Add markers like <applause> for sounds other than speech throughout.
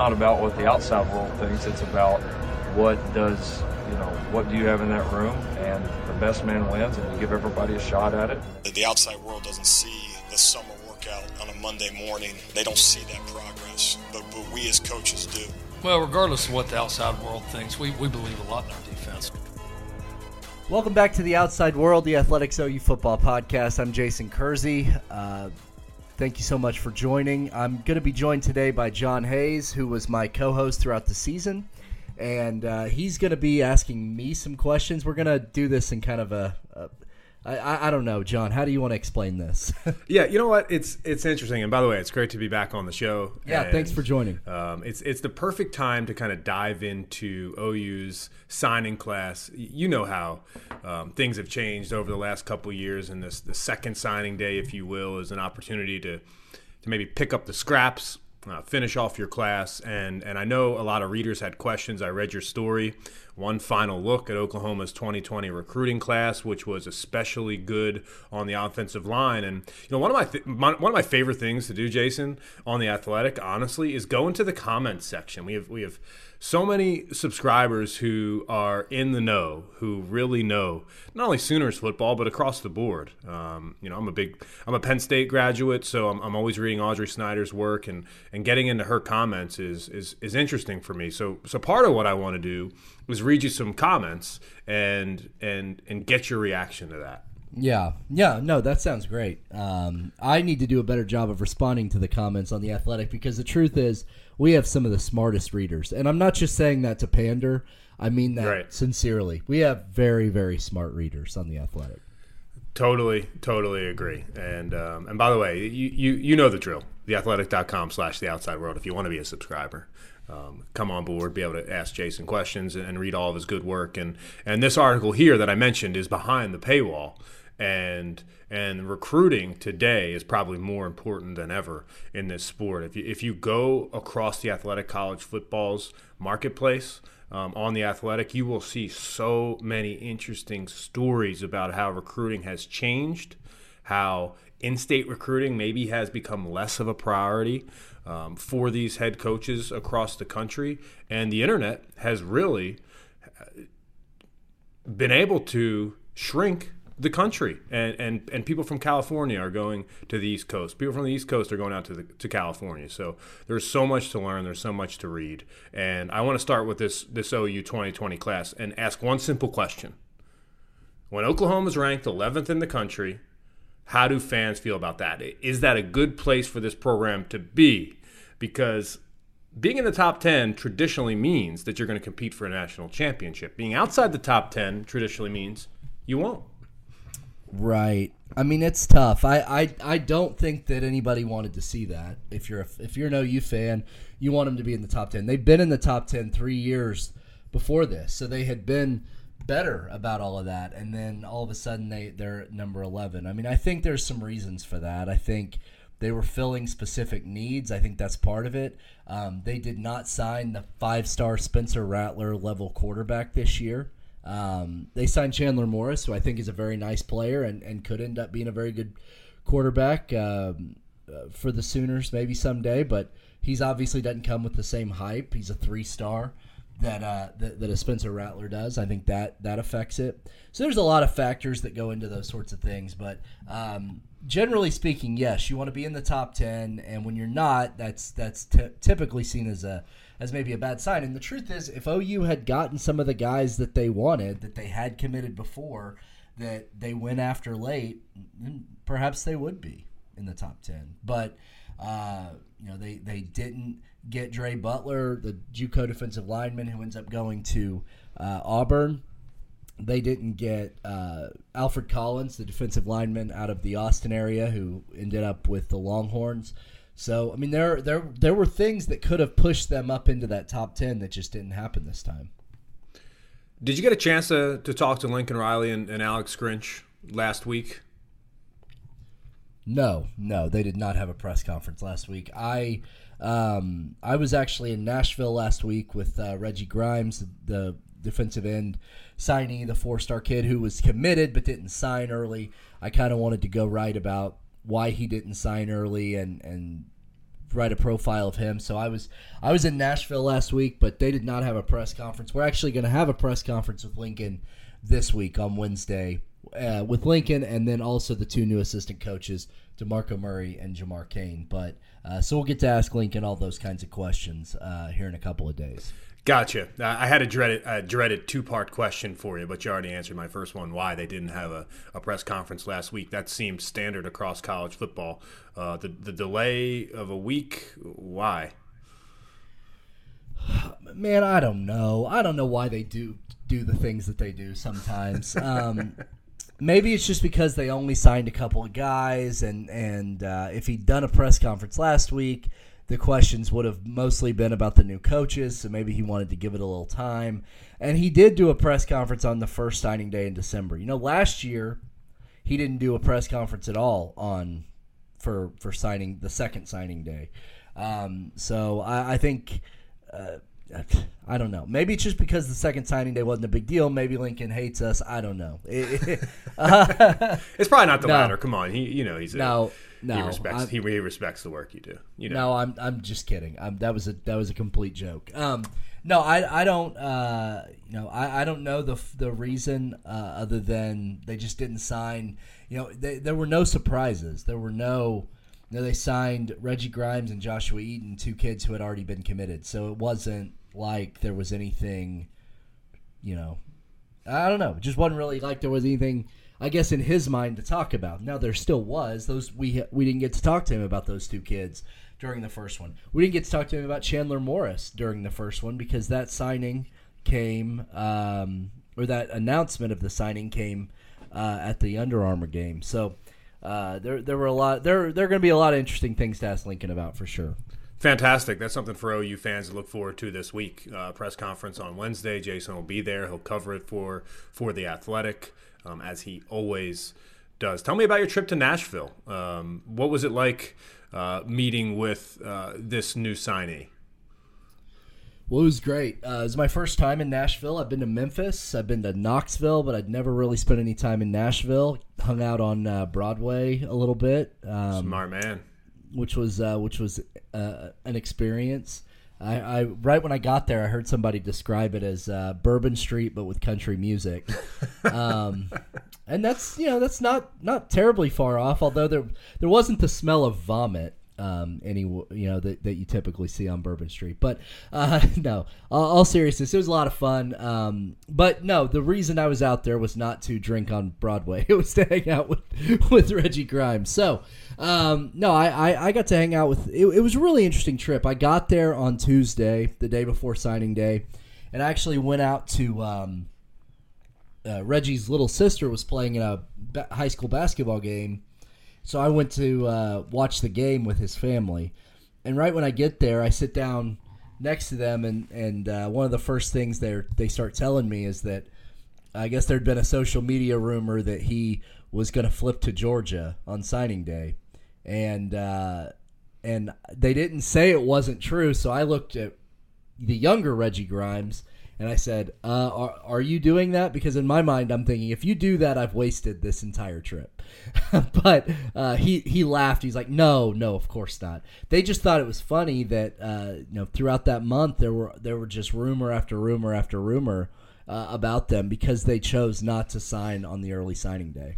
not about what the outside world thinks. It's about what does you know what do you have in that room, and the best man wins, and you give everybody a shot at it. The outside world doesn't see the summer workout on a Monday morning. They don't see that progress, but, but we as coaches do. Well, regardless of what the outside world thinks, we, we believe a lot in our defense. Welcome back to the Outside World, the Athletics OU Football Podcast. I'm Jason Kersey. Uh, thank you so much for joining. I'm going to be joined today by John Hayes, who was my co host throughout the season. And uh, he's going to be asking me some questions. We're going to do this in kind of a, a I, I don't know, John. How do you want to explain this? <laughs> yeah, you know what? It's it's interesting. And by the way, it's great to be back on the show. Yeah, and, thanks for joining. Um, it's it's the perfect time to kind of dive into OU's signing class. You know how um, things have changed over the last couple years, and this the second signing day, if you will, is an opportunity to to maybe pick up the scraps uh, finish off your class. And and I know a lot of readers had questions. I read your story. One final look at Oklahoma's 2020 recruiting class, which was especially good on the offensive line. And you know, one of my, th- my one of my favorite things to do, Jason, on the Athletic, honestly, is go into the comments section. We have we have so many subscribers who are in the know, who really know not only Sooners football but across the board. Um, you know, I'm a big, I'm a Penn State graduate, so I'm, I'm, always reading Audrey Snyder's work and and getting into her comments is is is interesting for me. So so part of what I want to do is read you some comments and and and get your reaction to that. Yeah, yeah, no, that sounds great. Um, I need to do a better job of responding to the comments on the Athletic because the truth is we have some of the smartest readers, and I'm not just saying that to pander. I mean that right. sincerely. We have very, very smart readers on the Athletic. Totally, totally agree. And um, and by the way, you, you you know the drill. Theathletic.com slash the outside world if you want to be a subscriber. Um, come on board, be able to ask Jason questions and, read all of his good work. And and this article here that I mentioned is behind the paywall and and recruiting today is probably more important than ever in this sport. If you, if you go across the athletic college football's marketplace um, on the athletic, you will see so many interesting stories about how recruiting has changed, how in-state recruiting maybe has become less of a priority um, for these head coaches across the country, and the internet has really uh, been able to shrink the country and, and and people from California are going to the East Coast. People from the East Coast are going out to the, to California. So there's so much to learn. There's so much to read. And I want to start with this this OU 2020 class and ask one simple question. When Oklahoma is ranked 11th in the country, how do fans feel about that? Is that a good place for this program to be? Because being in the top 10 traditionally means that you're going to compete for a national championship. Being outside the top 10 traditionally means you won't. Right. I mean, it's tough. I, I, I don't think that anybody wanted to see that. If you're a, if you're an OU fan, you want them to be in the top ten. They've been in the top ten three years before this, so they had been better about all of that, and then all of a sudden they they're number eleven. I mean, I think there's some reasons for that. I think they were filling specific needs. I think that's part of it. Um, they did not sign the five star Spencer Rattler level quarterback this year. Um, they signed Chandler Morris, who I think is a very nice player and, and could end up being a very good quarterback um, uh, for the Sooners maybe someday. But he's obviously doesn't come with the same hype. He's a three star that, uh, that that a Spencer Rattler does. I think that that affects it. So there's a lot of factors that go into those sorts of things. But um, generally speaking, yes, you want to be in the top ten, and when you're not, that's that's t- typically seen as a as maybe a bad sign. And the truth is, if OU had gotten some of the guys that they wanted, that they had committed before, that they went after late, perhaps they would be in the top 10. But, uh, you know, they, they didn't get Dre Butler, the JUCO defensive lineman who ends up going to uh, Auburn. They didn't get uh, Alfred Collins, the defensive lineman out of the Austin area, who ended up with the Longhorns. So I mean, there there there were things that could have pushed them up into that top ten that just didn't happen this time. Did you get a chance to, to talk to Lincoln Riley and, and Alex Grinch last week? No, no, they did not have a press conference last week. I um, I was actually in Nashville last week with uh, Reggie Grimes, the defensive end signee, the four star kid who was committed but didn't sign early. I kind of wanted to go right about why he didn't sign early and and write a profile of him. So I was I was in Nashville last week, but they did not have a press conference. We're actually going to have a press conference with Lincoln this week on Wednesday uh, with Lincoln, and then also the two new assistant coaches, DeMarco Murray and Jamar Cain. But uh, so we'll get to ask Lincoln all those kinds of questions uh, here in a couple of days. Gotcha. I had a dreaded, uh, dreaded two part question for you, but you already answered my first one why they didn't have a, a press conference last week. That seemed standard across college football. Uh, the, the delay of a week, why? <sighs> Man, I don't know. I don't know why they do do the things that they do sometimes. Um, <laughs> maybe it's just because they only signed a couple of guys, and and uh, if he'd done a press conference last week, the questions would have mostly been about the new coaches. So maybe he wanted to give it a little time, and he did do a press conference on the first signing day in December. You know, last year he didn't do a press conference at all on for for signing the second signing day. Um, so I, I think. Uh, I don't know. Maybe it's just because the second signing day wasn't a big deal. Maybe Lincoln hates us. I don't know. <laughs> uh, it's probably not the no. latter. Come on, he you know he's a, no no he respects he, he, respects the work you do. You know. No, I'm I'm just kidding. I'm, that was a that was a complete joke. Um, no, I I don't uh, you know I, I don't know the the reason uh, other than they just didn't sign. You know, they, there were no surprises. There were no. You know, they signed Reggie Grimes and Joshua Eaton, two kids who had already been committed. So it wasn't like there was anything, you know, I don't know. It just wasn't really like there was anything. I guess in his mind to talk about. Now there still was those we we didn't get to talk to him about those two kids during the first one. We didn't get to talk to him about Chandler Morris during the first one because that signing came um, or that announcement of the signing came uh, at the Under Armour game. So uh, there there were a lot there there are going to be a lot of interesting things to ask Lincoln about for sure. Fantastic. That's something for OU fans to look forward to this week. Uh, press conference on Wednesday. Jason will be there. He'll cover it for for the Athletic, um, as he always does. Tell me about your trip to Nashville. Um, what was it like uh, meeting with uh, this new signee? Well, it was great. Uh, it was my first time in Nashville. I've been to Memphis. I've been to Knoxville, but I'd never really spent any time in Nashville. Hung out on uh, Broadway a little bit. Um, Smart man which was uh, which was uh, an experience. I, I, right when I got there, I heard somebody describe it as uh, Bourbon Street, but with country music, <laughs> um, and that's you know that's not not terribly far off. Although there there wasn't the smell of vomit um, any you know that, that you typically see on Bourbon Street. But uh, <laughs> no, all, all, seriousness, it was a lot of fun. Um, but no, the reason I was out there was not to drink on Broadway. <laughs> It was to hang out with <laughs> with Reggie Grimes. So um, no, I, I, I got to hang out with. It, it was a really interesting trip. I got there on Tuesday, the day before signing day, and I actually went out to. Um, uh, Reggie's little sister was playing in a ba- high school basketball game so I went to uh, watch the game with his family, and right when I get there, I sit down next to them, and and uh, one of the first things they they start telling me is that I guess there'd been a social media rumor that he was going to flip to Georgia on signing day, and uh, and they didn't say it wasn't true. So I looked at the younger Reggie Grimes and I said, uh, are, are you doing that? Because in my mind, I'm thinking, if you do that, I've wasted this entire trip. <laughs> but uh, he, he laughed. He's like, no, no, of course not. They just thought it was funny that, uh, you know, throughout that month, there were, there were just rumor after rumor after rumor uh, about them because they chose not to sign on the early signing day.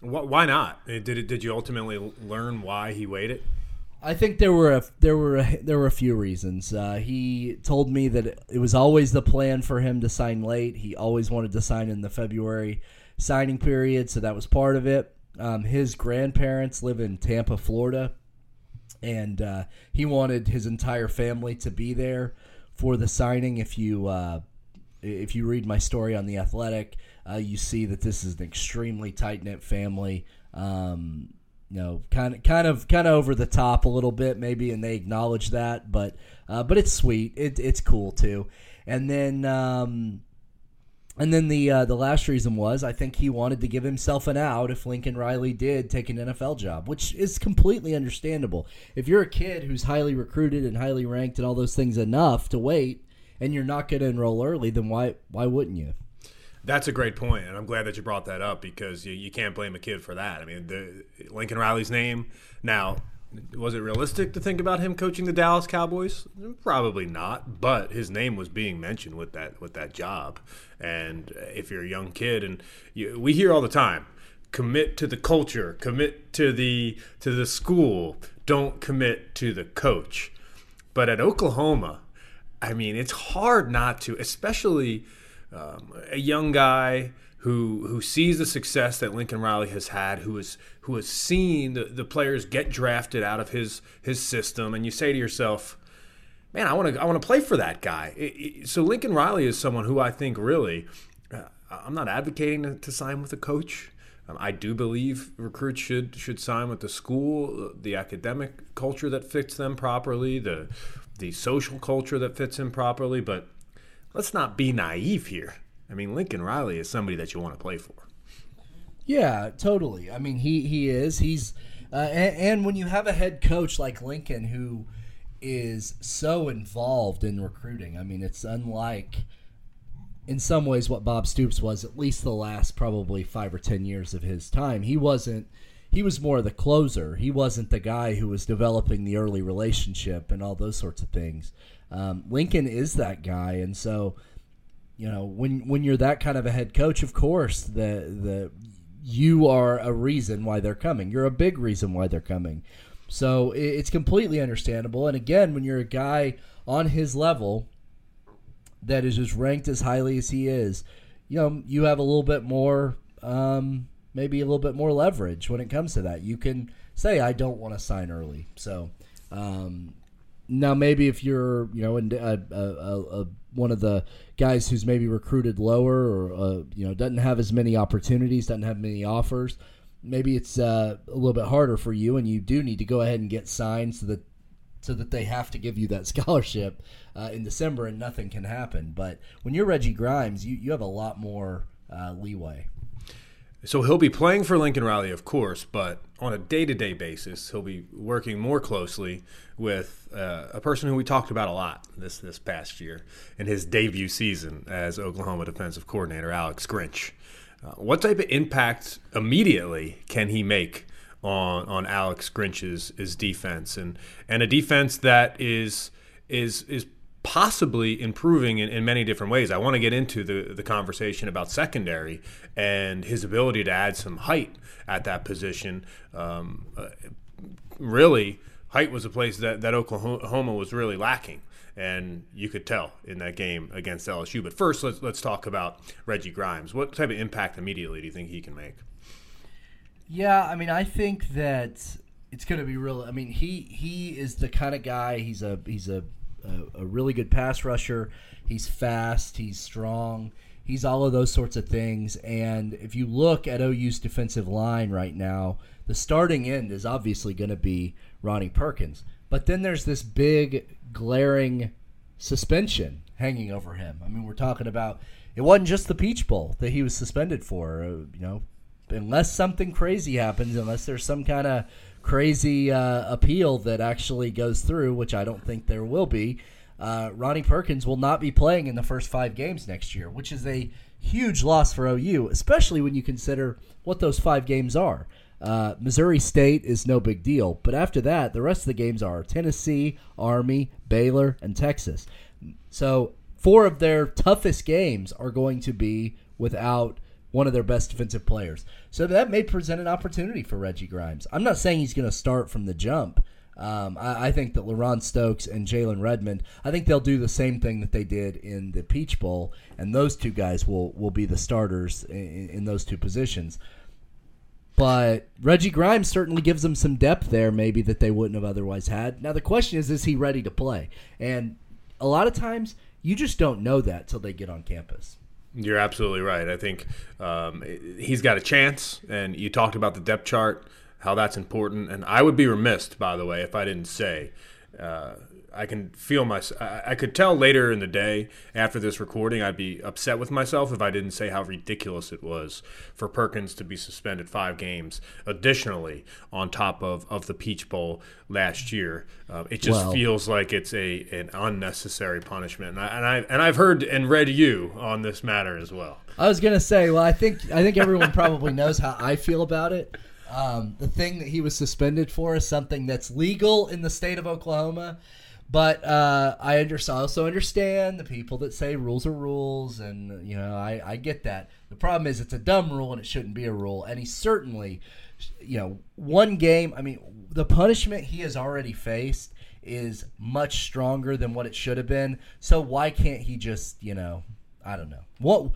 Why not? Did it, did you ultimately learn why he waited? I think there were a, there were a, there were a few reasons. Uh, he told me that it was always the plan for him to sign late. He always wanted to sign in the February signing period, so that was part of it. Um, his grandparents live in Tampa, Florida, and uh, he wanted his entire family to be there for the signing. If you uh, if you read my story on the Athletic, uh, you see that this is an extremely tight knit family. Um, you know, kind of, kind of, kind of over the top a little bit, maybe, and they acknowledge that. But, uh, but it's sweet. It, it's cool too. And then, um, and then the uh, the last reason was I think he wanted to give himself an out if Lincoln Riley did take an NFL job, which is completely understandable. If you're a kid who's highly recruited and highly ranked and all those things enough to wait, and you're not going to enroll early, then why why wouldn't you? That's a great point, and I'm glad that you brought that up because you, you can't blame a kid for that. I mean, the Lincoln Riley's name now Was it realistic to think about him coaching the Dallas Cowboys? Probably not, but his name was being mentioned with that with that job. And if you're a young kid, and you, we hear all the time, commit to the culture, commit to the to the school, don't commit to the coach. But at Oklahoma, I mean, it's hard not to, especially um, a young guy who who sees the success that Lincoln Riley has had, who is who has seen the, the players get drafted out of his his system, and you say to yourself, "Man, I want to I want to play for that guy." It, it, so Lincoln Riley is someone who I think really, uh, I'm not advocating to, to sign with a coach. Um, I do believe recruits should should sign with the school, the academic culture that fits them properly, the the social culture that fits him properly, but let's not be naive here. I mean, Lincoln Riley is somebody that you want to play for. Yeah, totally. I mean, he he is. He's uh, and, and when you have a head coach like Lincoln who is so involved in recruiting, I mean, it's unlike in some ways what Bob Stoops was at least the last probably 5 or 10 years of his time. He wasn't he was more of the closer. He wasn't the guy who was developing the early relationship and all those sorts of things. Um, Lincoln is that guy, and so you know when when you're that kind of a head coach, of course the the you are a reason why they're coming. You're a big reason why they're coming. So it's completely understandable. And again, when you're a guy on his level that is as ranked as highly as he is, you know you have a little bit more. Um, maybe a little bit more leverage when it comes to that. You can say, I don't want to sign early. So um, now maybe if you're, you know, in, uh, uh, uh, one of the guys who's maybe recruited lower or, uh, you know, doesn't have as many opportunities, doesn't have many offers, maybe it's uh, a little bit harder for you and you do need to go ahead and get signed so that so that they have to give you that <laughs> scholarship uh, in December and nothing can happen. But when you're Reggie Grimes, you, you have a lot more leeway. So he'll be playing for Lincoln Riley, of course, but on a day-to-day basis, he'll be working more closely with uh, a person who we talked about a lot this this past year in his debut season as Oklahoma defensive coordinator, Alex Grinch. Uh, what type of impact immediately can he make on on Alex Grinch's his defense and and a defense that is is is possibly improving in, in, many different ways. I want to get into the, the conversation about secondary and his ability to add some height at that position. Um, uh, really, height was a place that, that Oklahoma was really lacking. And you could tell in that game against LSU. But first, let's let's talk about Reggie Grimes. What type of impact immediately do you think he can make? Yeah, I mean, I think that it's going to be real. I mean, he he is the kind of guy. He's a he's a a, a really good pass rusher. He's fast. He's strong. He's all of those sorts of things. And if you look at OU's defensive line right now, the starting end is obviously going to be Ronnie Perkins. But then there's this big glaring suspension hanging over him. I mean, we're talking about it wasn't just the Peach Bowl that he was suspended for. Uh, you know, unless something crazy happens, unless there's some kind of crazy uh, appeal that actually goes through, which I don't think there will be, uh, Ronnie Perkins will not be playing in the first five games next year, which is a huge loss for OU, especially when you consider what those five games are. Uh, Missouri State is no big deal, but after that, the rest of the games are Tennessee, Army, Baylor, and Texas. So four of their toughest games are going to be without one of their best defensive players. So that may present an opportunity for Reggie Grimes. I'm not saying he's going to start from the jump. Um, I, I, think that LaRon Stokes and Jalen Redmond, I think they'll do the same thing that they did in the Peach Bowl, and those two guys will, will be the starters in, in those two positions. But Reggie Grimes certainly gives them some depth there, maybe that they wouldn't have otherwise had. Now the question is, is he ready to play? And a lot of times you just don't know that till they get on campus. You're absolutely right. I think um, he's got a chance, and you talked about the depth chart, how that's important. And I would be remiss, by the way, if I didn't say uh, I can feel my. I could tell later in the day after this recording, I'd be upset with myself if I didn't say how ridiculous it was for Perkins to be suspended five games additionally on top of, of the Peach Bowl last year. Uh, it just feels like it's a an unnecessary punishment, and I, and I and I've heard and read you on this matter as well. I was gonna say, well, I think I think everyone probably knows how I feel about it. Um, the thing that he was suspended for is something that's legal in the state of Oklahoma. But uh, I under- also understand the people that say rules are rules, and you know I, I get that. The problem is it's a dumb rule and it shouldn't be a rule. And he certainly, you know, one game. I mean, the punishment he has already faced is much stronger than what it should have been. So why can't he just, you know, I don't know. What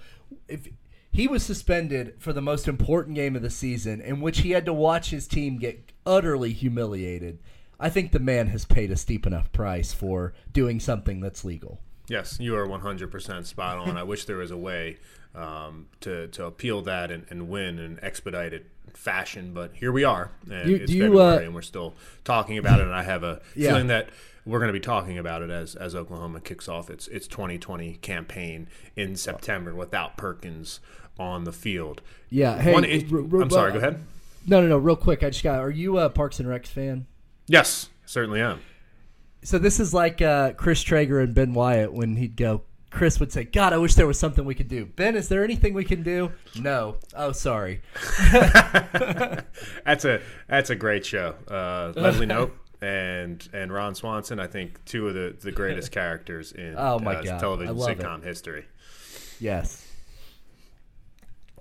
if he was suspended for the most important game of the season in which he had to watch his team get utterly humiliated? I think the man has paid a steep enough price for doing something that's legal. Yes, you are 100% spot on. I wish there was a way um, to, to appeal that and, and win in expedited fashion, but here we are. And You- it's you, February, uh, and we're still talking about it. And I have a <laughs> Yeah. feeling that we're going to be talking about it as, as Oklahoma kicks off its, its 2020 campaign in September without Perkins on the field. Yeah. Hey, One in- r- r- I'm sorry, uh, go ahead. No, no, no. Real quick, I just got. Are you a Parks and Recs fan? Yes, certainly am. So this is like uh, Chris Traeger and Ben Wyatt when he'd go. Chris would say, "God, I wish there was something we could do." Ben, is there anything we can do? No. Oh, sorry. <laughs> That's a that's a great show. Uh, Leslie Knope and and Ron Swanson, I think two of the, the greatest characters in Oh, my uh, God. television love it. sitcom history. Yes.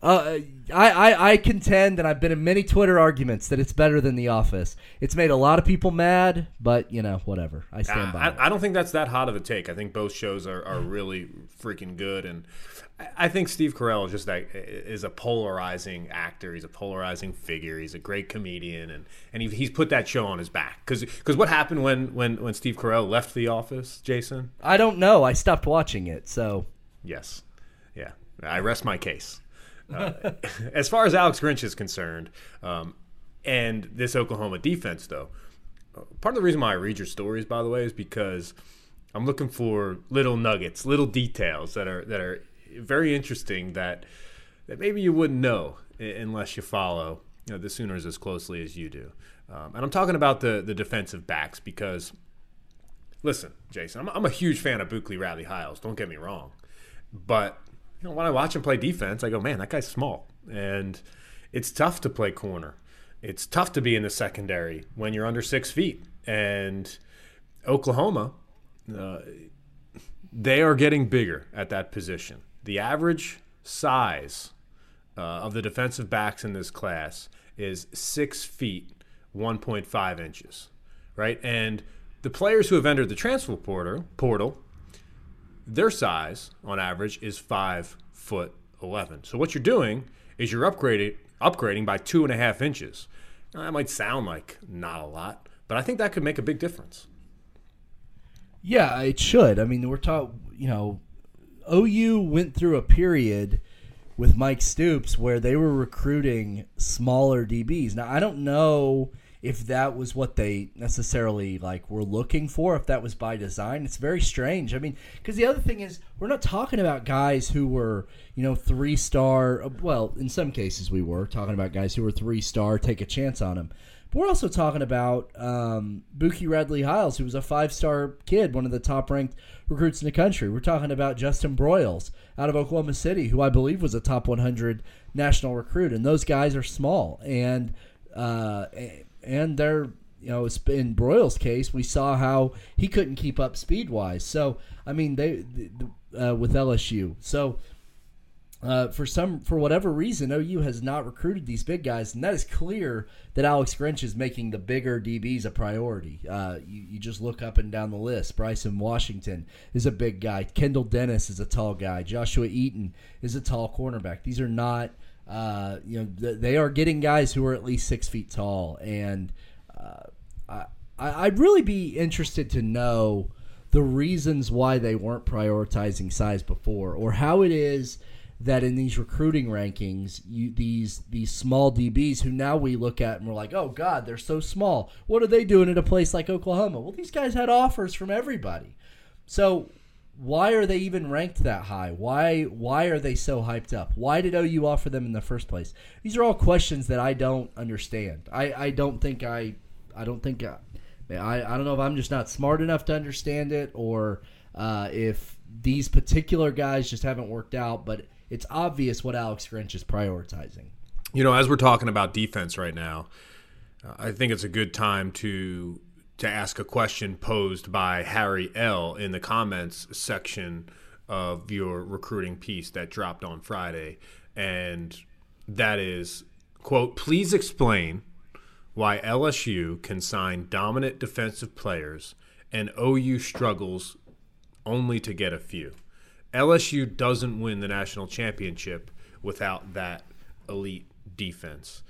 Uh, I, I, I contend, and I've been in many Twitter arguments, that it's better than The Office. It's made a lot of people mad, but, you know, whatever. I stand by it. I, I don't think that's that hot of a take. I think both shows are, are really freaking good, and I- I think Steve Carell is just like is a polarizing actor. He's a polarizing figure. He's a great comedian, and and he, he's put that show on his back. Because what happened when when when Steve Carell left The Office, Jason? I don't know. I stopped watching it, so. Yes. Yeah. I rest my case. Uh, <laughs> as far as Alex Grinch is concerned, um, and this Oklahoma defense, though, part of the reason why I read your stories, by the way, is because I'm looking for little nuggets, little details that are that are very interesting that that maybe you wouldn't know unless you follow you know, the Sooners as closely as you do. Um, and I'm talking about the the defensive backs because listen, Jason, I'm, I'm a huge fan of Bookie Radley Hiles. Don't get me wrong, but you know when I watch him play defense, I go, man, that guy's small, and it's tough to play corner. It's tough to be in the secondary when you're under six feet. And Oklahoma, uh, they are getting bigger at that position. The average size uh, of the defensive backs in this class is six feet, 1.5 inches, right? And the players who have entered the transfer portal, portal their size on average is five foot 11. So what you're doing is you're upgrading, upgrading by two and a half inches. Now, that might sound like not a lot, but I think that could make a big difference. Yeah, it should. I mean, we're talking, you know, OU went through a period with Mike Stoops where they were recruiting smaller DBs. Now, I don't know if that was what they necessarily like were looking for, if that was by design. It's very strange. I mean, because the other thing is, we're not talking about guys who were, you know, three star. Well, in some cases we were talking about guys who were three star. Take a chance on them. But we're also talking about um, Bookie Radley Hiles, who was a five star kid, one of the top ranked recruits in the country. We're talking about Justin Broiles out of Oklahoma City, who I believe was a top 100 national recruit. And those guys are small. And, uh, and they're, you know, in Broiles' case, we saw how he couldn't keep up speed wise. So, I mean, they, uh, with LSU. So, uh, for some for whatever reason, OU has not recruited these big guys, and that is clear that Alex Grinch is making the bigger DBs a priority. Uh, you, you just look up and down the list. Bryson Washington is a big guy. Kendall Dennis is a tall guy. Joshua Eaton is a tall cornerback. These are not, uh, you know, th- they are getting guys who are at least six feet tall, and uh, I, I'd really be interested to know the reasons why they weren't prioritizing size before, or how it is that in these recruiting rankings, you, these these small DBs who now we look at and we're like, oh God, they're so small. What are they doing at a place like Oklahoma? Well, these guys had offers from everybody. So why are they even ranked that high? Why why are they so hyped up? Why did OU offer them in the first place? These are all questions that I don't understand. I, I don't think I I don't think I, I I don't know if I'm just not smart enough to understand it or uh, if these particular guys just haven't worked out, but it's obvious what Alex Grinch is prioritizing. You know, as we're talking about defense right now, uh, I think it's a good time to to ask a question posed by Harry L in the comments section of your recruiting piece that dropped on Friday, and that is quote Please explain why LSU can sign dominant defensive players and OU struggles only to get a few. LSU doesn't win the national championship without that elite defense.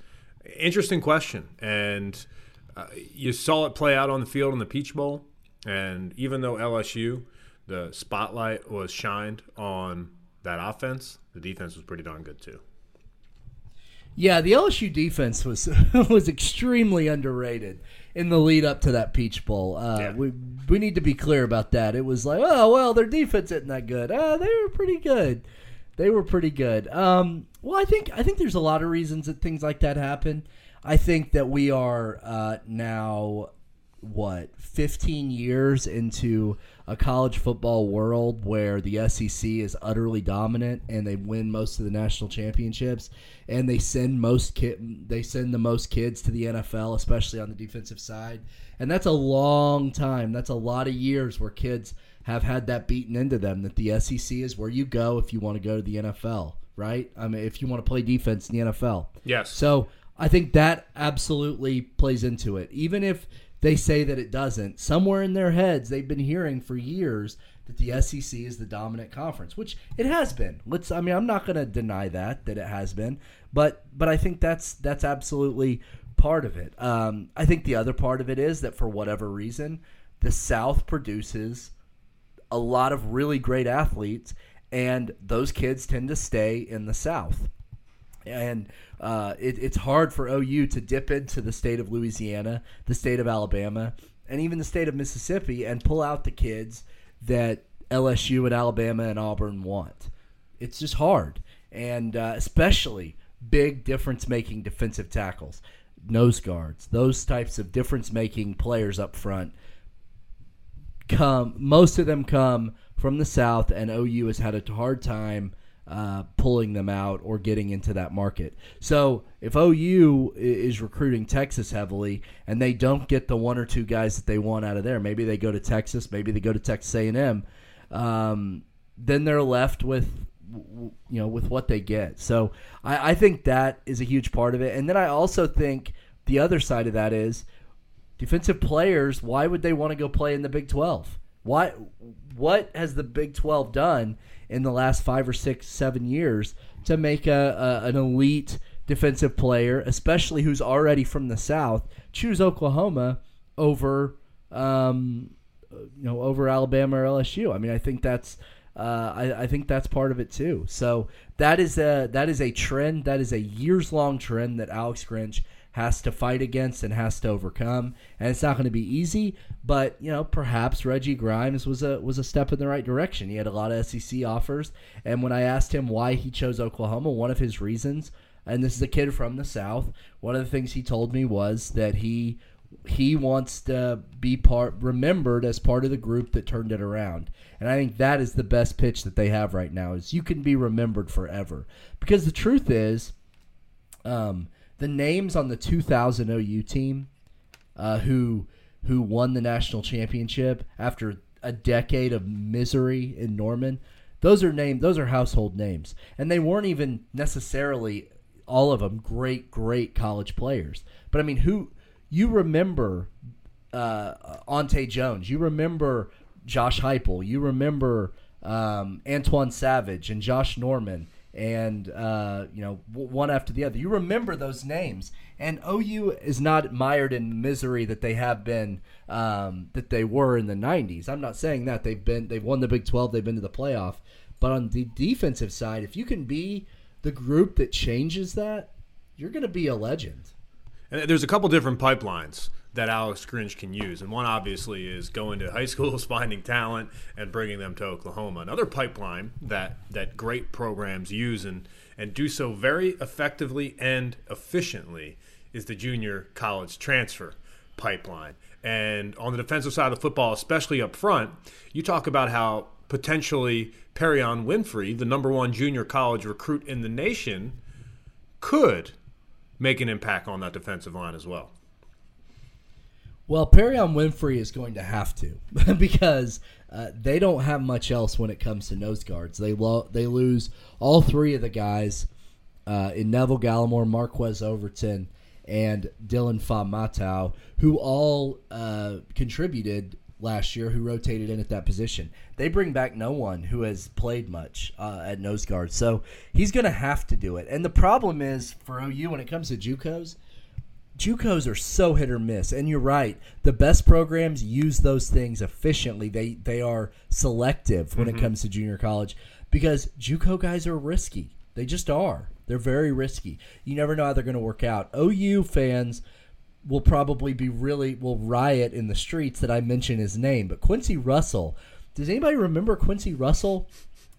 Interesting question. And uh, you saw it play out on the field in the Peach Bowl. And even though LSU, the spotlight was shined on that offense, the defense was pretty darn good too. Yeah, the LSU defense was <laughs> was extremely underrated in the lead up to that Peach Bowl. Uh, Yeah. We we need to be clear about that. It was like, oh well, their defense isn't that good. Uh, they were pretty good. They were pretty good. Um, well, I think I think there's a lot of reasons that things like that happen. I think that we are uh, now what 15 years into a college football world where the SEC is utterly dominant and they win most of the national championships and they send most kid they send the most kids to the NFL especially on the defensive side. And that's a long time. That's a lot of years where kids have had that beaten into them that the SEC is where you go if you want to go to the NFL right? I mean if you want to play defense in the NFL Yes. so I think that absolutely plays into it. Even if they say that it doesn't, somewhere in their heads they've been hearing for years that the SEC is the dominant conference, which it has been. Let's I mean I'm not going to deny that that it has been, but but I think that's that's absolutely part of it. Um, I think the other part of it is that for whatever reason, the South produces a lot of really great athletes, and those kids tend to stay in the South and uh, it, it's hard for OU to dip into the state of Louisiana, the state of Alabama, and even the state of Mississippi and pull out the kids that LSU and Alabama and Auburn want. It's just hard, and uh, especially big difference-making defensive tackles, nose guards, those types of difference-making players up front come most of them come from the south and OU has had a hard time uh, pulling them out or getting into that market. So if OU is recruiting Texas heavily and they don't get the one or two guys that they want out of there, maybe they go to Texas, maybe they go to Texas A&M, um, then they're left with you know with what they get. So I, I think that is a huge part of it. And then I also think the other side of that is defensive players, why would they want to go play in the Big 12? Why what has the Big 12 done in the last 5 or 6 7 years to make a, a an elite defensive player, especially who's already from the South, choose Oklahoma over um, you know over Alabama or LSU? I mean, I think that's uh, I, I think that's part of it too. So that is a that is a trend. That is a years long trend that Alex Grinch has to fight against and has to overcome. And it's not going to be easy, but you know, perhaps Reggie Grimes was a was a step in the right direction. He had a lot of SEC offers, and when I asked him why he chose Oklahoma, one of his reasons, and this is a kid from the South, one of the things he told me was that he he wants to be part remembered as part of the group that turned it around. And I think that is the best pitch that they have right now is you can be remembered forever. Because the truth is, um, the names on the 2000 OU team uh, who who won the national championship after a decade of misery in Norman, those are named those are household names, and they weren't even necessarily all of them great great college players. But I mean, who you remember uh, Ante Jones, you remember Josh Heupel, you remember um, Antwone Savage and Josh Norman, and uh, you know one after the other. You remember those names, and OU is not mired in misery that they have been um, that they were in the '90s. I'm not saying that they've been they've won the Big 12, they've been to the playoff, but on the defensive side, if you can be the group that changes that, you're going to be a legend. And there's a couple different pipelines that Alex Grinch can use, and one obviously is going to high <laughs> schools, finding talent, and bringing them to Oklahoma. Another pipeline that that great programs use and and do so very effectively and efficiently is the junior college transfer pipeline. And on the defensive side of the football, especially up front, you talk about how potentially Perrion Winfrey, the number one junior college recruit in the nation, could make an impact on that defensive line as well. Well, Perrion Winfrey is going to have to <laughs> because uh, they don't have much else when it comes to nose guards. They lo- they lose all three of the guys uh, in Neville Gallimore, Marquise Overton, and Dylan Fa who all uh, contributed last year, who rotated in at that position. They bring back no one who has played much uh, at nose guard, so he's going to have to do it. And the problem is for OU when it comes to JUCOs JUCOs are so hit or miss, and you're right. The best programs use those things efficiently. They they are selective when mm-hmm. it comes to junior college because JUCO guys are risky. They just are. They're very risky. You never know how they're going to work out. OU fans will probably be really will riot in the streets that I mention his name. But Quincy Russell, does anybody remember Quincy Russell?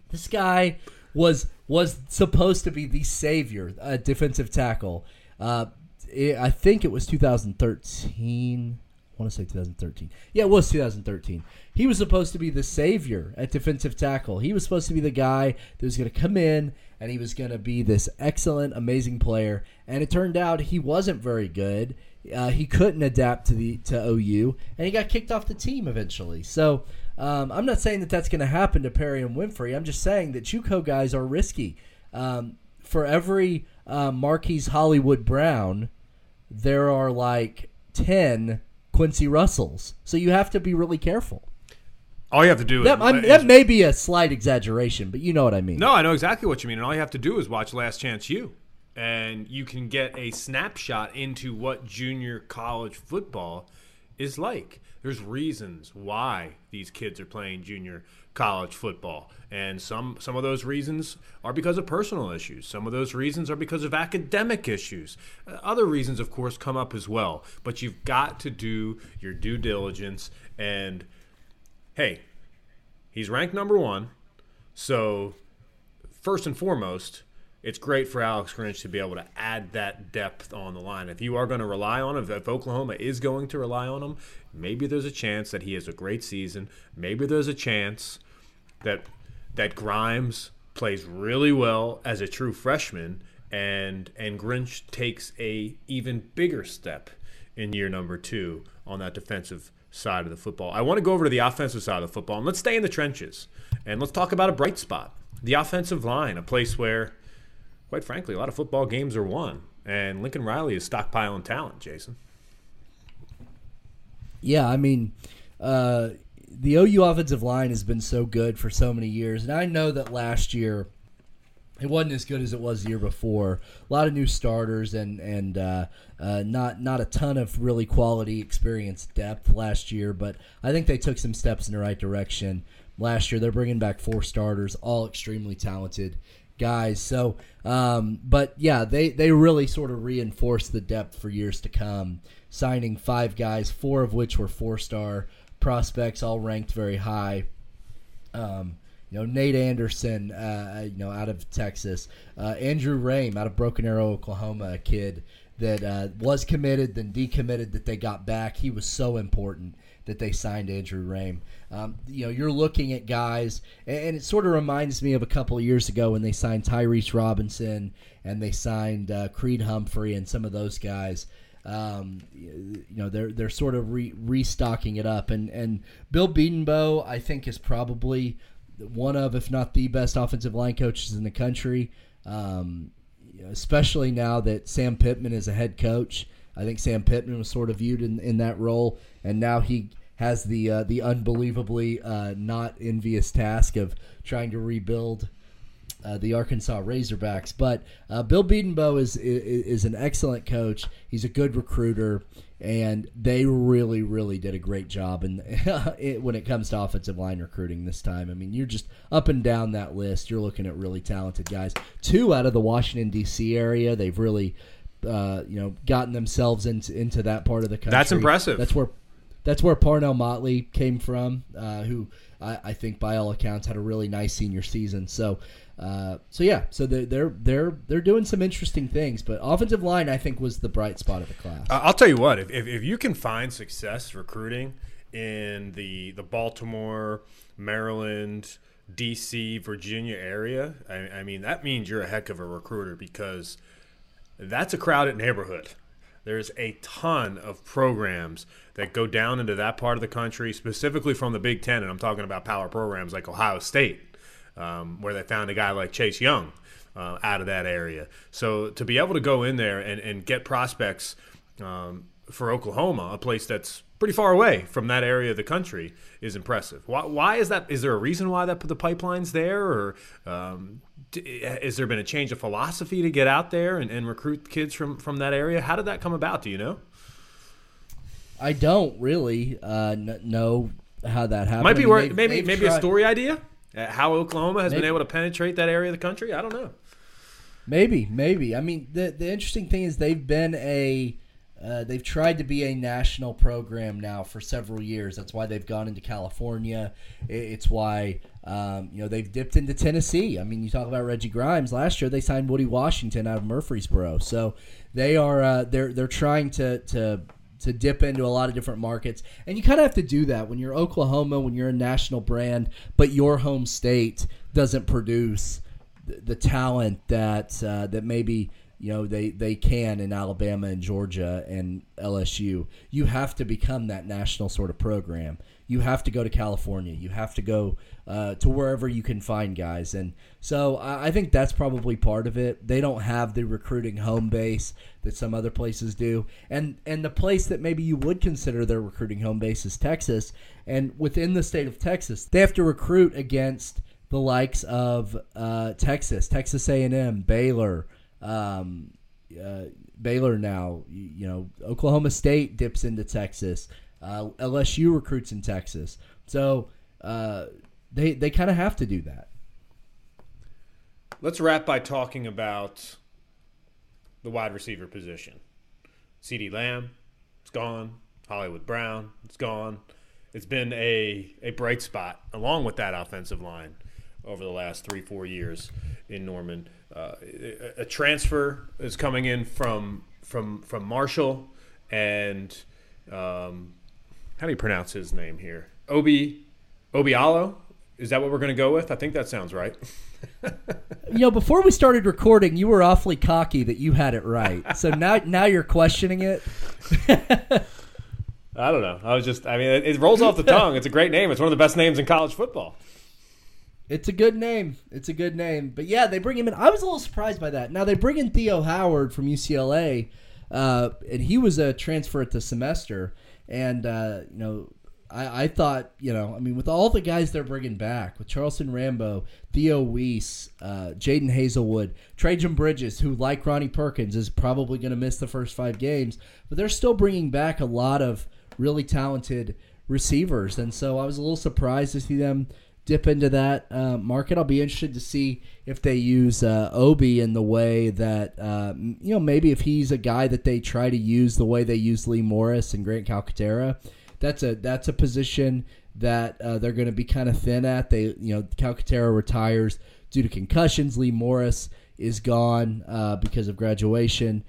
This guy was was supposed to be the savior, a defensive tackle. Uh, it, I think it was 2013. I want to say 2013. Yeah, it was 2013. He was supposed to be the savior at defensive tackle. He was supposed to be the guy that was going to come in and he was going to be this excellent, amazing player. And it turned out he wasn't very good. Uh, he couldn't adapt to the to OU, and he got kicked off the team eventually. So um, I'm not saying that that's going to happen to Perrion Winfrey. I'm just saying that JUCO guys are risky. Um, for every uh, Marquise Hollywood Brown, there are like 10 Quincy Russells. So you have to be really careful. All you have to do that, is, that may be a slight exaggeration, but you know what I mean. No, I know exactly what you mean. And all you have to do is watch Last Chance U. And you can get a snapshot into what junior college football is like. There's reasons why these kids are playing junior college football. And some some of those reasons are because of personal issues. Some of those reasons are because of academic issues. Uh, other reasons of course come up as well. But you've got to do your due diligence and hey, he's ranked number 1. So first and foremost, it's great for Alex Grinch to be able to add that depth on the line. If you are going to rely on him, if Oklahoma is going to rely on him, maybe there's a chance that he has a great season. Maybe there's a chance that that Grimes plays really well as a true freshman, and and Grinch takes a even bigger step in year number two on that defensive side of the football. I want to go over to the offensive side of the football, and let's stay in the trenches, and let's talk about a bright spot, the offensive line, a place where, quite frankly, a lot of football games are won, and Lincoln Riley is stockpiling talent. Jason. Yeah, I mean, uh, the OU offensive line has been so good for so many years, and I know that last year it wasn't as good as it was the year before. A lot of new starters and and uh, uh, not not a ton of really quality experience depth last year, but I think they took some steps in the right direction last year. They're bringing back four starters, all extremely talented guys. So, um, but yeah, they they really sort of reinforced the depth for years to come, signing five guys, four of which were four star prospects, all ranked very high. Um, you know, Nate Anderson, uh, you know, out of Texas, uh, Andrew Raym out of Broken Arrow, Oklahoma, a kid that uh, was committed, then decommitted, that they got back. He was so important that they signed Andrew Raym. Um, you know, you're looking at guys, and it sort of reminds me of a couple of years ago when they signed Tyrese Robinson and they signed uh, Creed Humphrey and some of those guys. Um, you know, they're they're sort of re- restocking it up, and and Bill Bedenbaugh, I think, is probably one of, if not the best offensive line coaches in the country. Um, especially now that Sam Pittman is a head coach. I think Sam Pittman was sort of viewed in, in that role, and now he has the uh, the unbelievably uh, not envious task of trying to rebuild uh, the Arkansas Razorbacks. But uh, Bill Bedenbaugh is, is, is an excellent coach. He's a good recruiter, and they really really did a great job. And <laughs> when it comes to offensive line recruiting this time, I mean, you're just up and down that list. You're looking at really talented guys. Two out of the Washington D.C. area, they've really. Uh, you know, gotten themselves into into that part of the country. That's impressive. That's where that's where Parnell Motley came from, uh, who I, I, think by all accounts had a really nice senior season. So uh, so yeah, so they're, they're they're doing some interesting things, but offensive line I think was the bright spot of the class. I'll tell you what, if, if, if you can find success recruiting in the the Baltimore, Maryland, DC, Virginia area, I, I mean that means you're a heck of a recruiter because that's a crowded neighborhood. There's a ton of programs that go down into that part of the country, specifically from the Big Ten, and I'm talking about power programs like Ohio State, um, where they found a guy like Chase Young uh, out of that area. So to be able to go in there and, and get prospects um, for Oklahoma, a place that's pretty far away from that area of the country, is impressive. Why, why is that? Is there a reason why that the pipeline's there, or um, has there been a change of philosophy to get out there and, and recruit kids from from that area? How did that come about? Do you know? I don't really uh, n- know how that happened. Might be I mean, where maybe maybe a story idea. Uh, how Oklahoma has been able to penetrate that area of the country. I don't know. Maybe, maybe. I mean, the the interesting thing is they've been a uh, they've tried to be a national program now for several years. That's why they've gone into California. It's why um, you know they've dipped into Tennessee. I mean, you talk about Reggie Grimes. Last year they signed Woody Washington out of Murfreesboro. So they are uh, they're they're trying to to to dip into a lot of different markets. And you kind of have to do that when you're Oklahoma, when you're a national brand, but your home state doesn't produce the, talent that uh, that maybe you know they they can in Alabama and Georgia and LSU. You have to become that national sort of program. You have to go to California. You have to go uh, to wherever you can find guys. And so I, I think that's probably part of it. They don't have the recruiting home base that some other places do. And and the place that maybe you would consider their recruiting home base is Texas. And within the state of Texas, they have to recruit against the likes of uh, Texas, Texas A&M, Baylor, um, uh, Baylor now. You, you know, Oklahoma State dips into Texas. Uh, LSU recruits in Texas. So uh, they they kind of have to do that. Let's wrap by talking about the wide receiver position. CeeDee Lamb, it's gone. Hollywood Brown, it's gone. It's been a, a bright spot along with that offensive line over the last three, four years in Norman. Uh, a, transfer is coming in from from from Marshall and um, how do you pronounce his name here? Obi Obialo? Is that what we're going to go with? I think that sounds right. <laughs> You know, before we started recording, you were awfully cocky that you had it right. So now <laughs> now you're questioning it. <laughs> I don't know. I was just, I mean, it, it rolls off the tongue. It's a great name. It's one of the best names in college football. It's a good name. It's a good name. But yeah, they bring him in. I was a little surprised by that. Now they bring in Theo Howard from UCLA, uh, and he was a transfer at the semester. And uh, you know, I, I thought, you know, I mean, with all the guys they're bringing back, with Charleston Rambo, Theo Wease, uh, Jadon Haselwood, Trejan Bridges, who like Ronnie Perkins is probably going to miss the first five games, but they're still bringing back a lot of really talented receivers, and so I was a little surprised to see them dip into that uh, market. I'll be interested to see if they use uh, Obi in the way that uh, you know maybe if he's a guy that they try to use the way they use Lee Morris and Grant Calcaterra. That's a that's a position that uh, they're going to be kind of thin at. They you know Calcaterra retires due to concussions. Lee Morris is gone uh, because of graduation.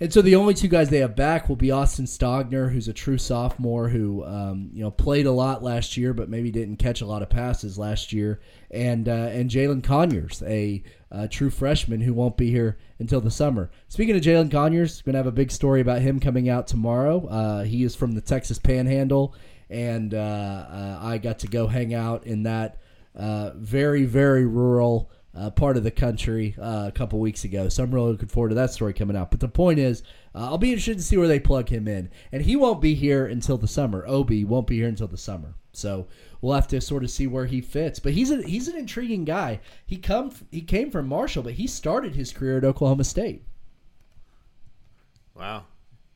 And so the only two guys they have back will be Austin Stogner, who's a true sophomore who um, you know played a lot last year, but maybe didn't catch a lot of passes last year, and uh, and Jalin Conyers, a uh, true freshman who won't be here until the summer. Speaking of Jalin Conyers, going to have a big story about him coming out tomorrow. Uh, he is from the Texas Panhandle, and uh, uh, I got to go hang out in that uh, very very rural uh, part of the country uh, a couple weeks ago. So I'm really looking forward to that story coming out. But the point is, uh, I'll be interested to see where they plug him in, and he won't be here until the summer. Obi won't be here until the summer. So we'll have to sort of see where he fits. But he's a, he's an intriguing guy. He come he came from Marshall, but he started his career at Oklahoma State. Wow.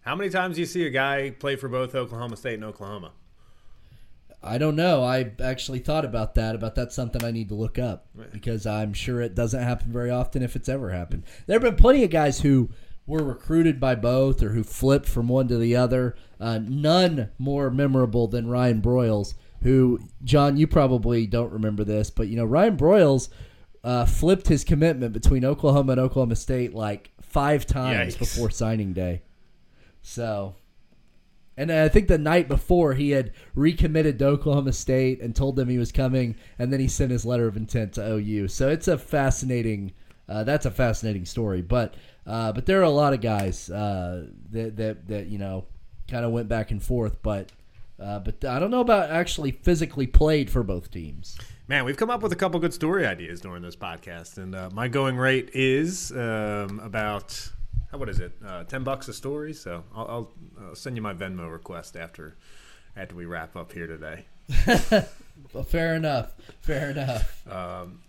How many times do you see a guy play for both Oklahoma State and Oklahoma? I don't know. I actually thought about that. About that's something I need to look up because I'm sure it doesn't happen very often if it's ever happened. There have been plenty of guys who were recruited by both or who flipped from one to the other. Uh, none more memorable than Ryan Broyles, who John, you probably don't remember this, but you know Ryan Broyles uh, flipped his commitment between Oklahoma and Oklahoma State like five times Yikes. before signing day. So and I think the night before he had recommitted to Oklahoma State and told them he was coming, and then he sent his letter of intent to OU. So it's a fascinating uh, that's a fascinating story. But uh, but there are a lot of guys uh, that that that you know kind of went back and forth. But uh, but I don't know about actually physically played for both teams. Man, we've come up with a couple good story ideas during this podcast, and uh, my going rate is um, about what is it? Uh, Ten bucks a story. So I'll, I'll, I'll send you my Venmo request after after we wrap up here today. <laughs> well, fair enough. Fair enough. Um,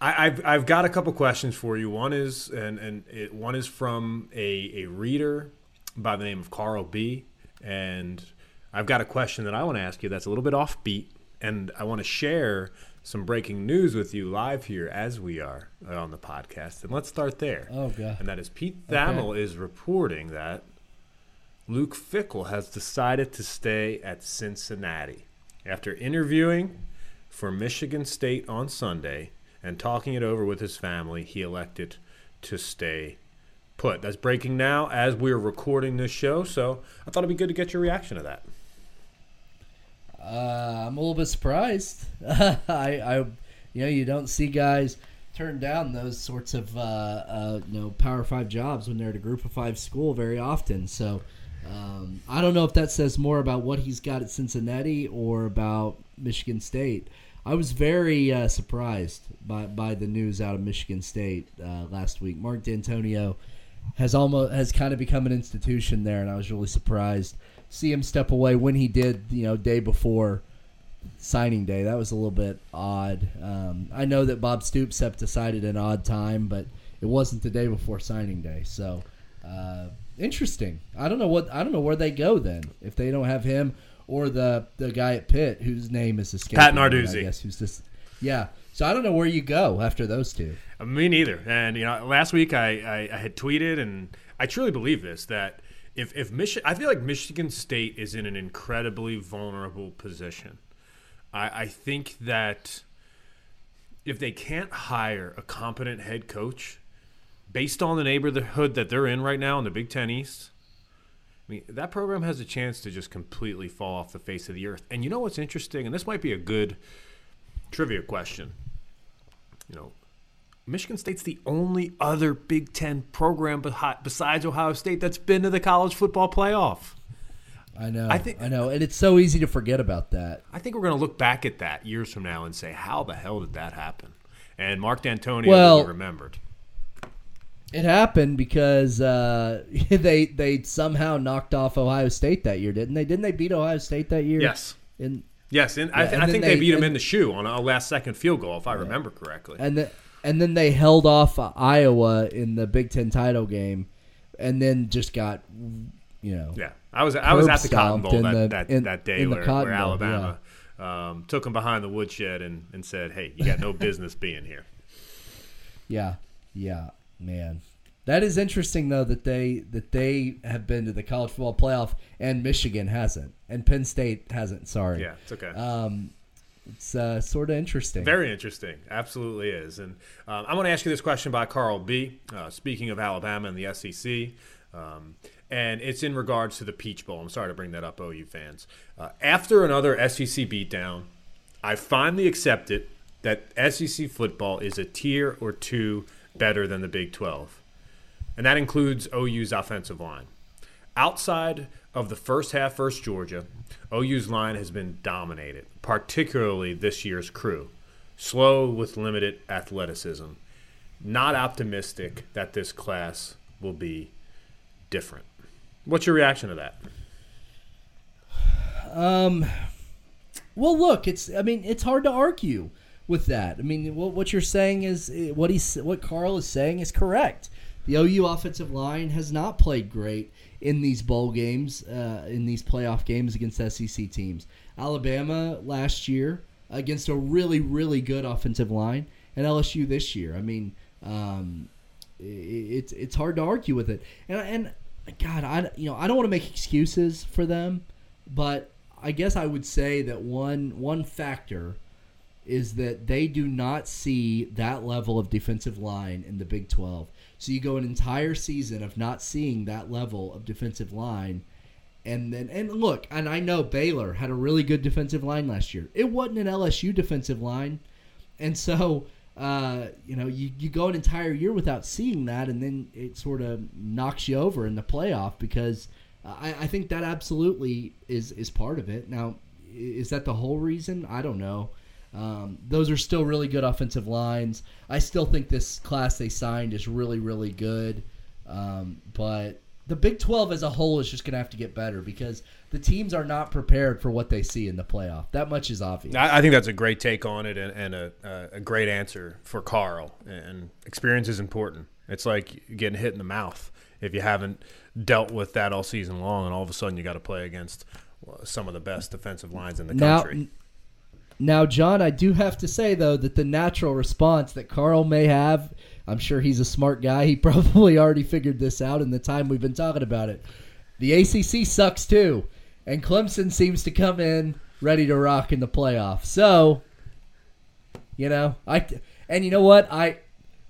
I, have I've got a couple questions for you. One is and and it, one is from a, a reader by the name of Carl B. And I've got a question that I want to ask you that's a little bit offbeat, and I want to share some breaking news with you live here as we are uh, on the podcast. And let's start there. Oh god. And that is Pete Thamel okay. is reporting that Luke Fickell has decided to stay at Cincinnati after interviewing for Michigan State on Sunday and talking it over with his family, he elected to stay put. That's breaking now as we're recording this show, so I thought it'd be good to get your reaction to that. Uh, I'm a little bit surprised. <laughs> I, I, you know, you don't see guys turn down those sorts of, uh, uh, you know, Power Five jobs when they're at a Group of Five school very often. So, um, I don't know if that says more about what he's got at Cincinnati or about Michigan State. I was very uh, surprised by, by the news out of Michigan State uh, last week. Mark Dantonio has almost has kind of become an institution there, and I was really surprised see him step away when he did. You know, day before signing day. That was a little bit odd. Um, I know that Bob Stoops have decided an odd time, but it wasn't the day before signing day. So uh, interesting. I don't know what I don't know where they go then if they don't have him or the the guy at Pitt whose name is escaping. Pat Narduzzi. I guess who's this? yeah. So I don't know where you go after those two. Uh, me neither. And you know, last week I, I, I had tweeted, and I truly believe this that if if Michigan, I feel like Michigan State is in an incredibly vulnerable position. I, I think that if they can't hire a competent head coach based on the neighborhood that they're in right now in the Big Ten East, I mean, that program has a chance to just completely fall off the face of the earth. And you know what's interesting? And this might be a good trivia question. You know, Michigan State's the only other Big Ten program besides Ohio State that's been to the college football playoff. I know. I think I know, and it's so easy to forget about that. I think we're going to look back at that years from now and say, "How the hell did that happen?" And Mark Dantonio well, will be remembered. It happened because uh, <laughs> they they somehow knocked off Ohio State that year, didn't they? Didn't they beat Ohio State that year? Yes. In yes, and yeah, I, th- and I think they, they beat them in the shoe on a last second field goal, if I yeah. remember correctly. And the, and then they held off Iowa in the Big Ten title game, and then just got you know. Yeah, I was I was at the Cotton Bowl that, the, that, in, that day where, where Alabama yeah. um, took them behind the woodshed and, and said, "Hey, you got no <laughs> business being here." Yeah, yeah, man. That is interesting though that they that they have been to the college football playoff and Michigan hasn't and Penn State hasn't. Sorry. Yeah, it's okay. Um, it's uh, sort of interesting. Very interesting. Absolutely is. And um, I'm going to ask you this question by Carl B. Uh, speaking of Alabama and the SEC, um, and it's in regards to the Peach Bowl. I'm sorry to bring that up, OU fans. Uh, after another SEC beatdown, I finally accepted that SEC football is a tier or two better than the Big 12, and that includes OU's offensive line. Outside of the first half versus Georgia, OU's line has been dominated, particularly this year's crew. Slow with limited athleticism. Not optimistic that this class will be different. What's your reaction to that? Um, well, look, it's I mean, it's hard to argue with that. I mean, what, what you're saying is what he's what Carl is saying is correct. The OU offensive line has not played great in these bowl games, uh, in these playoff games against SEC teams. Alabama last year against a really, really good offensive line, and LSU this year. I mean, um, it, it's it's hard to argue with it. And and God, I you know I don't want to make excuses for them, but I guess I would say that one one factor is that they do not see that level of defensive line in the Big 12. So you go an entire season of not seeing that level of defensive line. And then and look, and I know Baylor had a really good defensive line last year. It wasn't an LSU defensive line. And so uh, you know, you, you go an entire year without seeing that, and then it sort of knocks you over in the playoff because I, I think that absolutely is is part of it. Now, is that the whole reason? I don't know. Um, those are still really good offensive lines. I still think this class they signed is really, really good. Um, but the Big 12 as a whole is just going to have to get better because the teams are not prepared for what they see in the playoff. That much is obvious. I, I think that's a great take on it and, and a, a great answer for Carl. And experience is important. It's like getting hit in the mouth if you haven't dealt with that all season long, and all of a sudden you got to play against some of the best defensive lines in the country. Now, now, John, I do have to say though that the natural response that Carl may have, I'm sure he's a smart guy. He <laughs> probably already figured this out in the time we've been talking about it. The ACC sucks too, and Clemson seems to come in ready to rock in the playoff. So, you know, I and you know what I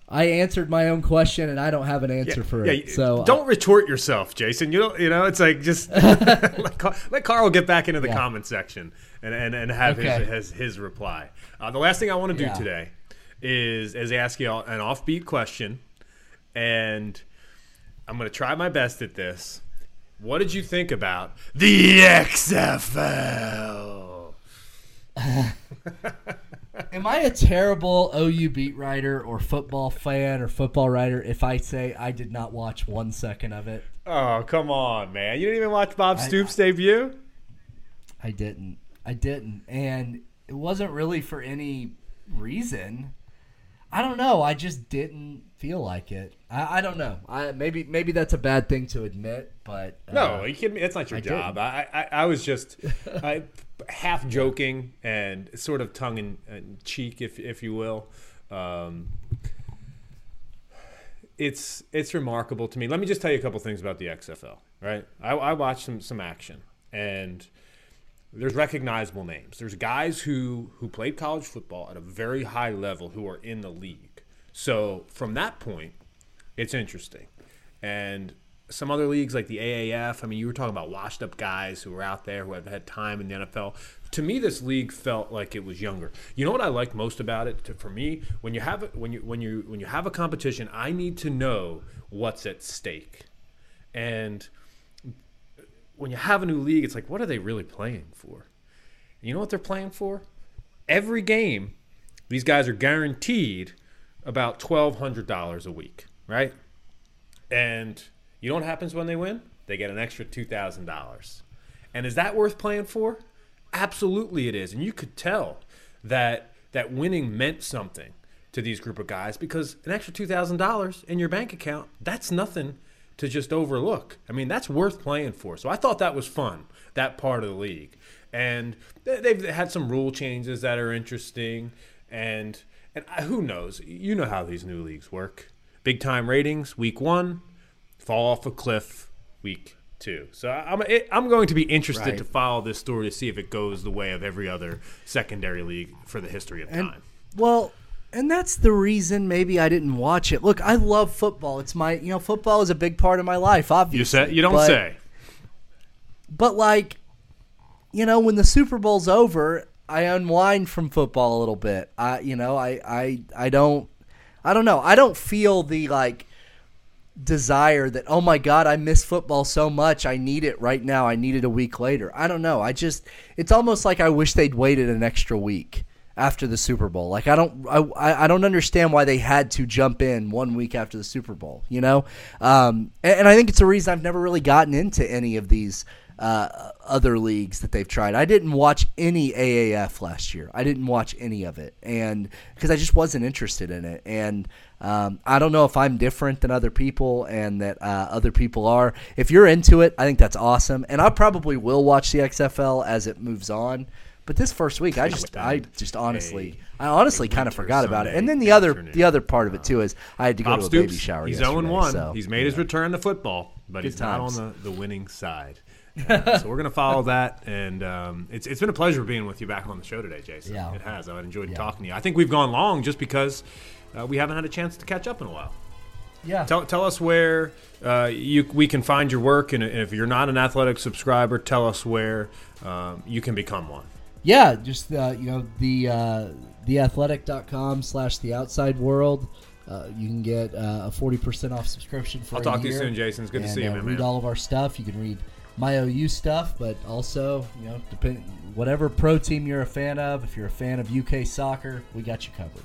I answered my own question, and I don't have an answer yeah, for yeah, it. So don't retort yourself, Jason. You know, you know, it's like just <laughs> <laughs> let, Carl, let, Carl get back into the yeah. comment section and and, and have okay. his, his, his reply. Uh, the last thing I want to do yeah. today is is ask you an offbeat question, and I'm going to try my best at this. What did you think about the XFL? <laughs> Am I a terrible OU beat writer or football fan or football writer if I say I did not watch one second of it? Oh, come on, man. You didn't even watch Bob Stoops' I, debut? I didn't. I didn't. And it wasn't really for any reason. I don't know. I just didn't feel like it. I, I don't know. I maybe maybe that's a bad thing to admit, but uh, no, you kidding me? It's not your I job. I, I, I was just <laughs> I, half joking and sort of tongue in, in cheek, if if you will. Um, it's it's remarkable to me. Let me just tell you a couple things about the XFL. Right, I, I watched some some action, and there's recognizable names. There's guys who who played college football at a very high level who are in the league. So from that point, it's interesting. And some other leagues like the AAF, I mean, you were talking about washed up guys who were out there who have had time in the NFL. To me, this league felt like it was younger. You know what I like most about it? To, for me, when you have when you when you when you have a competition, I need to know what's at stake. And when you have a new league, it's like, what are they really playing for? You know what they're playing for? Every game, these guys are guaranteed about twelve hundred dollars a week, right? And you know what happens when they win? They get an extra two thousand dollars. And is that worth playing for? Absolutely, it is. And you could tell that that winning meant something to these group of guys because an extra two thousand dollars in your bank account, that's nothing to just overlook. I mean, that's worth playing for. So I thought that was fun, that part of the league. And they've had some rule changes that are interesting. And and who knows? You know how these new leagues work. Big time ratings, week one, fall off a cliff, week two. So I'm I'm going to be interested right. to follow this story to see if it goes the way of every other secondary league for the history of and, time. Well, and that's the reason maybe I didn't watch it. Look, I love football. It's my, you know, football is a big part of my life, obviously. You say you don't but, say. But like, you know, when the Super Bowl's over, I unwind from football a little bit. I, you know, I I I don't I don't know. I don't feel the like desire that oh my god i miss football so much i need it right now i need it a week later i don't know i just it's almost like i wish they'd waited an extra week after the Super Bowl. Like I don't I, I don't understand why they had to jump in one week after the Super Bowl. You know, um, and, and, I think it's a reason I've never really gotten into any of these uh, other leagues that they've tried. I didn't watch any AAF last year. I didn't watch any of it, and because I just wasn't interested in it. And um, I don't know if I'm different than other people, and that uh, other people are. If you're into it, I think that's awesome, and I probably will watch the XFL as it moves on. But this first week, I just, I just honestly, I honestly kind of forgot about it. And then the other, the other part of it too is I had to go Bob to a Stoops, baby shower. He's one. So, he's made yeah. his return to football, but Good he's times. not on the, the winning side. <laughs> so we're gonna follow that, and um, it's it's been a pleasure being with you back on the show today, Jason. Yeah. It has. I've enjoyed yeah. talking to you. I think we've gone long just because uh, we haven't had a chance to catch up in a while. Yeah. Tell, tell us where uh, you we can find your work, and if you're not an athletic subscriber, tell us where um, you can become one. Yeah, just uh, you know the uh, theathletic.com slash the outside world. Uh, you can get uh, a forty percent off subscription for. I'll talk to you year. soon, Jason. It's good to see you, uh, man, Read man. all of our stuff. You can read my OU stuff, but also you know depend whatever pro team you're a fan of. If you're a fan of UK soccer, we got you covered.